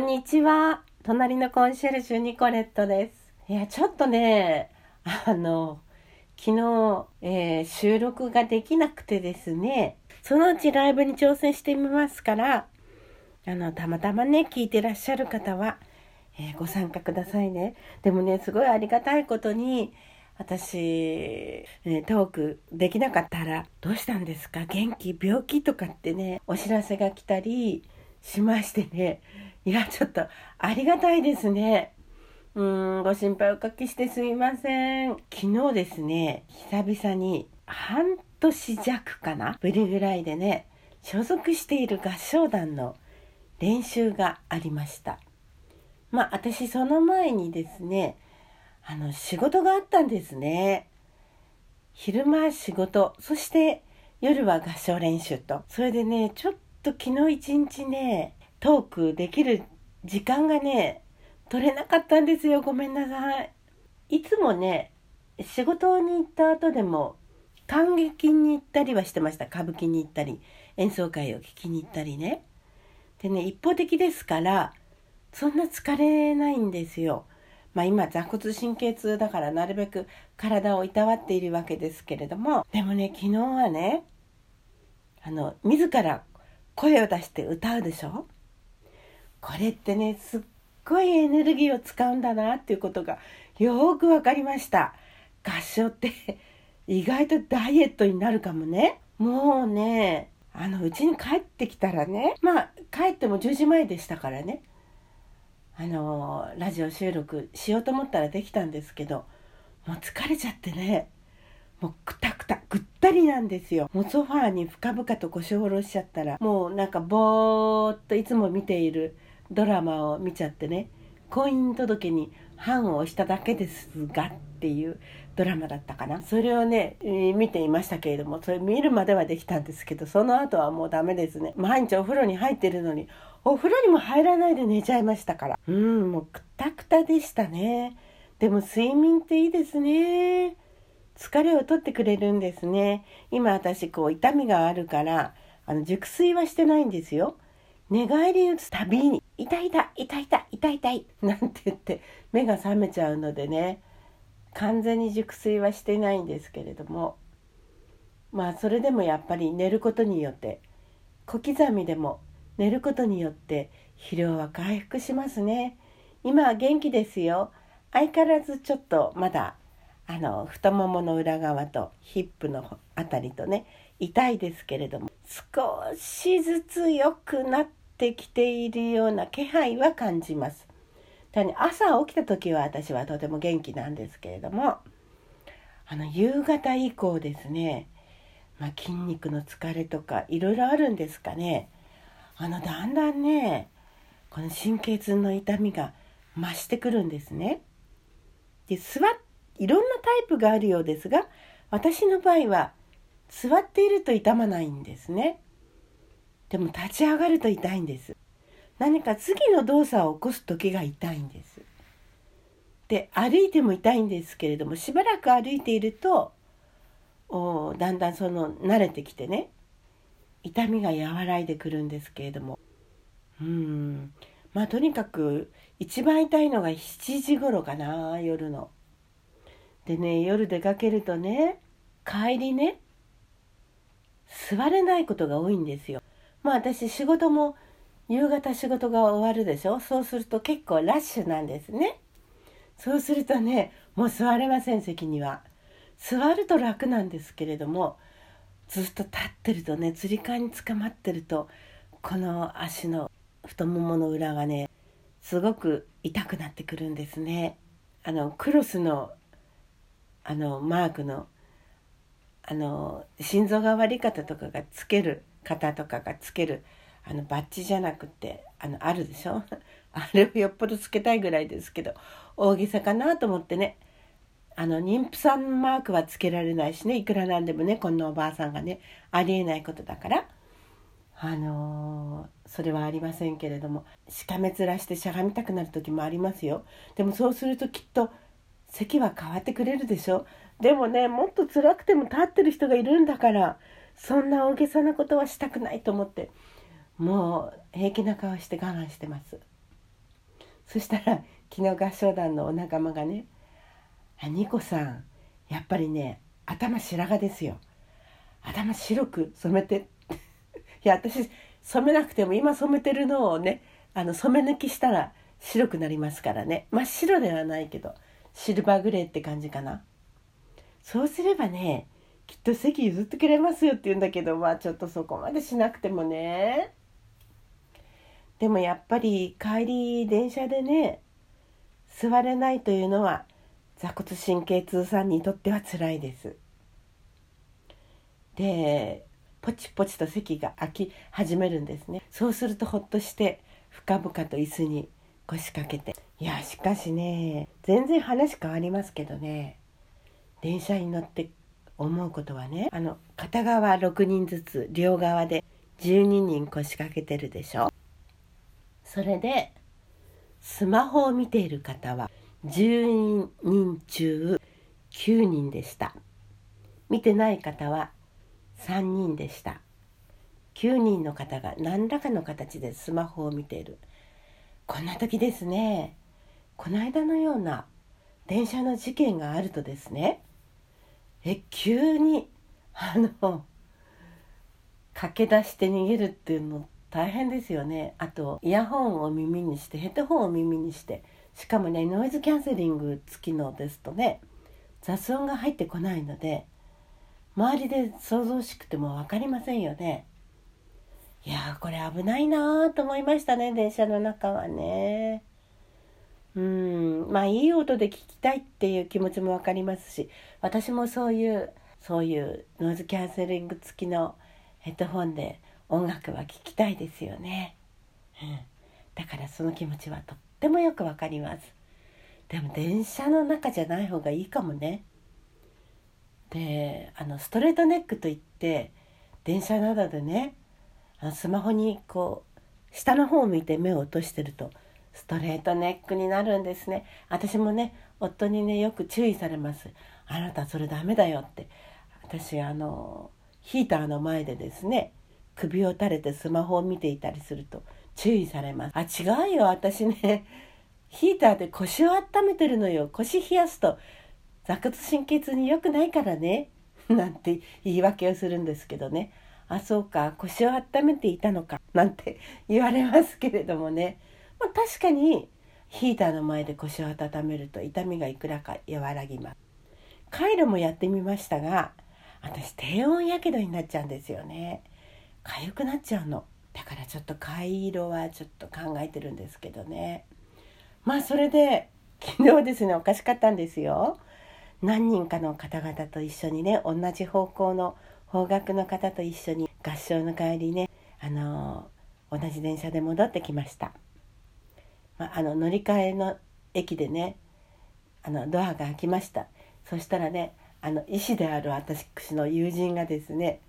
んにちは。隣のコンシェルジュニコレットです。いや、ちょっとね、あの、昨日、えー、収録ができなくてですね、そのうちライブに挑戦してみますから、あの、たまたまね、聞いてらっしゃる方は、えー、ご参加くださいね。でもね、すごいありがたいことに、私、え、トークできなかったら、どうしたんですか？元気？病気？とかってね、お知らせが来たりしましてね、いや、ちょっとありがたいですね。うん、ご心配おかけしてすみません。昨日ですね、久々に半年弱かな？ぶりぐらいでね、所属している合唱団の練習がありました。まあ私その前にですね、あの仕事があったんですね。昼間仕事、そして夜は合唱練習と。それでね、ちょっと昨日一日ね、トークできる時間がね、取れなかったんですよ。ごめんなさい。いつもね、仕事に行った後でも、感激に行ったりはしてました。歌舞伎に行ったり、演奏会を聴きに行ったりね。でね、一方的ですから、そんな疲れないんですよ。まあ今座骨神経痛だからなるべく体をいたわっているわけですけれども、でもね、昨日はね、あの、自ら声を出して歌うでしょ？れってねすっごいエネルギーを使うんだなっていうことがよく分かりました。合唱って意外とダイエットになるかもね。もうねあのうちに帰ってきたらねまあ帰っても10時前でしたからね。あのラジオ収録しようと思ったらできたんですけどもう疲れちゃってねもうくたくたぐったりなんですよ。もうソファーに深々と腰を下ろしちゃったらもうなんかぼーっといつも見ているドラマを見ちゃってね婚姻届に判を押しただけですがっていうドラマだったかな。それをね、えー、見ていましたけれどもそれ見るまではできたんですけどその後はもうダメですね。毎日お風呂に入ってるのにお風呂にも入らないで寝ちゃいましたから。うんもうくたくたでしたね。でも睡眠っていいですね。疲れを取ってくれるんですね。今私こう痛みがあるからあの熟睡はしてないんですよ。寝返り打つたびに「痛い痛い痛い痛い痛い痛い」なんて言って目が覚めちゃうのでね完全に熟睡はしてないんですけれどもまあそれでもやっぱり寝ることによって小刻みでも寝ることによって疲労は回復しますね。今は元気ですよ。相変わらずちょっとまだあの太ももの裏側とヒップのあたりとね痛いですけれども少しずつ良くなってってきているような気配は感じます。朝起きた時は私はとても元気なんですけれどもあの夕方以降ですね、まあ、筋肉の疲れとかいろいろあるんですかねあのだんだんねこの神経痛の痛みが増してくるんですね。で座いろんなタイプがあるようですが私の場合は座っていると痛まないんですね。でも立ち上がると痛いんです何か次の動作を起こす時が痛いんですで歩いても痛いんですけれどもしばらく歩いているとおだんだんその慣れてきてね痛みが和らいでくるんですけれどもうんまあとにかく一番痛いのが7時頃かな夜の。でね夜出かけるとね帰りね座れないことが多いんですよ。まあ私仕事も夕方仕事が終わるでしょ？そうすると結構ラッシュなんですね。そうするとねもう座れません席には。座ると楽なんですけれどもずっと立ってるとねつり革につかまってるとこの足の太ももの裏がねすごく痛くなってくるんですね。あのクロスのあのマークのあの心臓が悪い方とかがつける方とかがつけるあのバッジじゃなくてあのあるでしょ？あれをよっぽどつけたいぐらいですけど大げさかなと思ってね。あの妊婦さんマークはつけられないしね。いくらなんでもねこんなおばあさんがねありえないことだから。あのー、それはありませんけれどもしかめ面してしゃがみたくなる時もありますよ。でもそうするときっと席は変わってくれるでしょ？でもねもっと辛くても立ってる人がいるんだからそんな大げさなことはしたくないと思ってもう平気な顔して我慢してます。そしたら昨日合唱団のお仲間がね「あニコさんやっぱりね頭白髪ですよ。頭白く染めて」いや私染めなくても今染めてるのをねあの染め抜きしたら白くなりますからね。真っ白ではないけどシルバーグレーって感じかな。そうすればねきっと席譲ってくれますよって言うんだけどまあちょっとそこまでしなくてもね。でもやっぱり帰り電車でね座れないというのは座骨神経痛さんにとっては辛いです。でポチポチと席が空き始めるんですね。そうするとほっとして深々と椅子に腰掛けて。いやしかしね全然話変わりますけどね。電車に乗って思うことはねあの片側6人ずつ両側で12人腰掛けてるでしょ。それでスマホを見ている方は10人中9人でした。見てない方は3人でした。9人の方が何らかの形でスマホを見ている。こんな時ですね。この間のような電車の事件があるとですねえ急にあの駆け出して逃げるっていうの大変ですよね。あとイヤホンを耳にしてヘッドホンを耳にしてしかもねノイズキャンセリング付きのですとね雑音が入ってこないので周りで想像しくても分かりませんよね。いやこれ危ないなと思いましたね電車の中はね。うん。まあいい音で聞きたいっていう気持ちも分かりますし私もそういうそういうノイズキャンセリング付きのヘッドホンで音楽は聴きたいですよね、うん、だからその気持ちはとってもよくわかります。でも電車の中じゃない方がいいかもね。であのストレートネックといって電車などでねあのスマホにこう下の方を見て目を落としてるとストレートネックになるんですね。私もね夫にねよく注意されます。あなたそれダメだよって。私あのヒーターの前でですね首を垂れてスマホを見ていたりすると注意されます。あ違うよ。私ねヒーターで腰を温めてるのよ。腰冷やすと座骨神経痛に良くないからね。なんて言い訳をするんですけどね。あそうか。腰を温めていたのか。なんて言われますけれどもね、まあ、確かにヒーターの前で腰を温めると痛みがいくらか和らぎます。カイロもやってみましたが私低温やけどになっちゃうんですよね。痒くなっちゃうの。だからちょっと灰色はちょっと考えてるんですけどね。まあそれで昨日ですねおかしかったんですよ。何人かの方々と一緒にね同じ方向の方角の方と一緒に合唱の帰りねあの同じ電車で戻ってきました、まあ、あの乗り換えの駅でねあのドアが開きました。そしたらねあの医師である私の友人がですね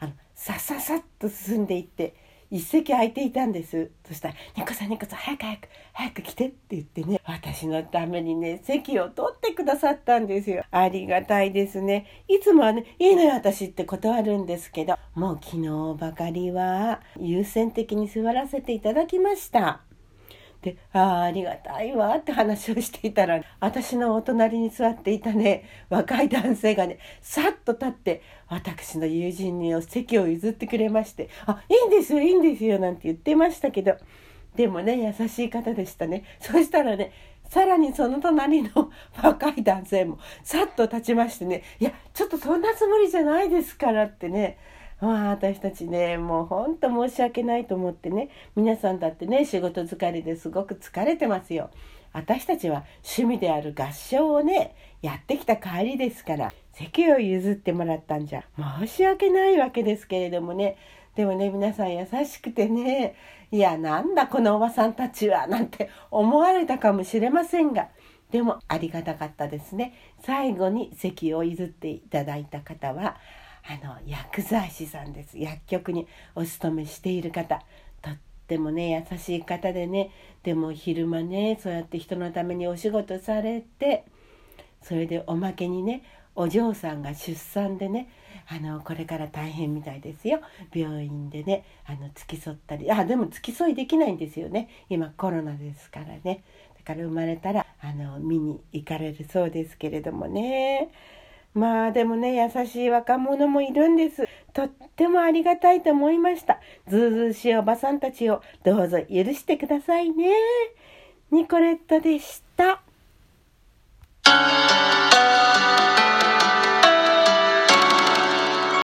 あのさささっと進んでいって一席空いていたんです。そしたら「ニコさんニコさん早く早く早く来て」って言ってね私のためにね席を取ってくださったんですよ。ありがたいですね。いつもはね「いいのよ私」って断るんですけどもう昨日ばかりは優先的に座らせていただきました。で「ああありがたいわ」って話をしていたら私のお隣に座っていたね若い男性がねさっと立って私の友人に席を譲ってくれまして「あいいんですよいいんですよ」なんて言ってましたけどでもね優しい方でしたね。そしたらねさらにその隣の 若い男性もさっと立ちましてね「いやちょっとそんなつもりじゃないですから」ってねまあ私たちねもうほんと申し訳ないと思ってね皆さんだってね仕事疲れですごく疲れてますよ。私たちは趣味である合唱をねやってきた帰りですから席を譲ってもらったんじゃ申し訳ないわけですけれどもねでもね皆さん優しくてねいやなんだこのおばさんたちはなんて思われたかもしれませんがでもありがたかったですね最後に席を譲っていただいた方はあの薬剤師さんです。薬局にお勤めしている方。とってもね優しい方でね。でも昼間ねそうやって人のためにお仕事されてそれでおまけにねお嬢さんが出産でねあのこれから大変みたいですよ。病院でねあの付き添ったりあでも付き添いできないんですよね。今コロナですからね。だから生まれたらあの見に行かれるそうですけれどもね。まあでもね、優しい若者もいるんです。とってもありがたいと思いました。ずうずうしいおばさんたちをどうぞ許してくださいね。ニコレットでした。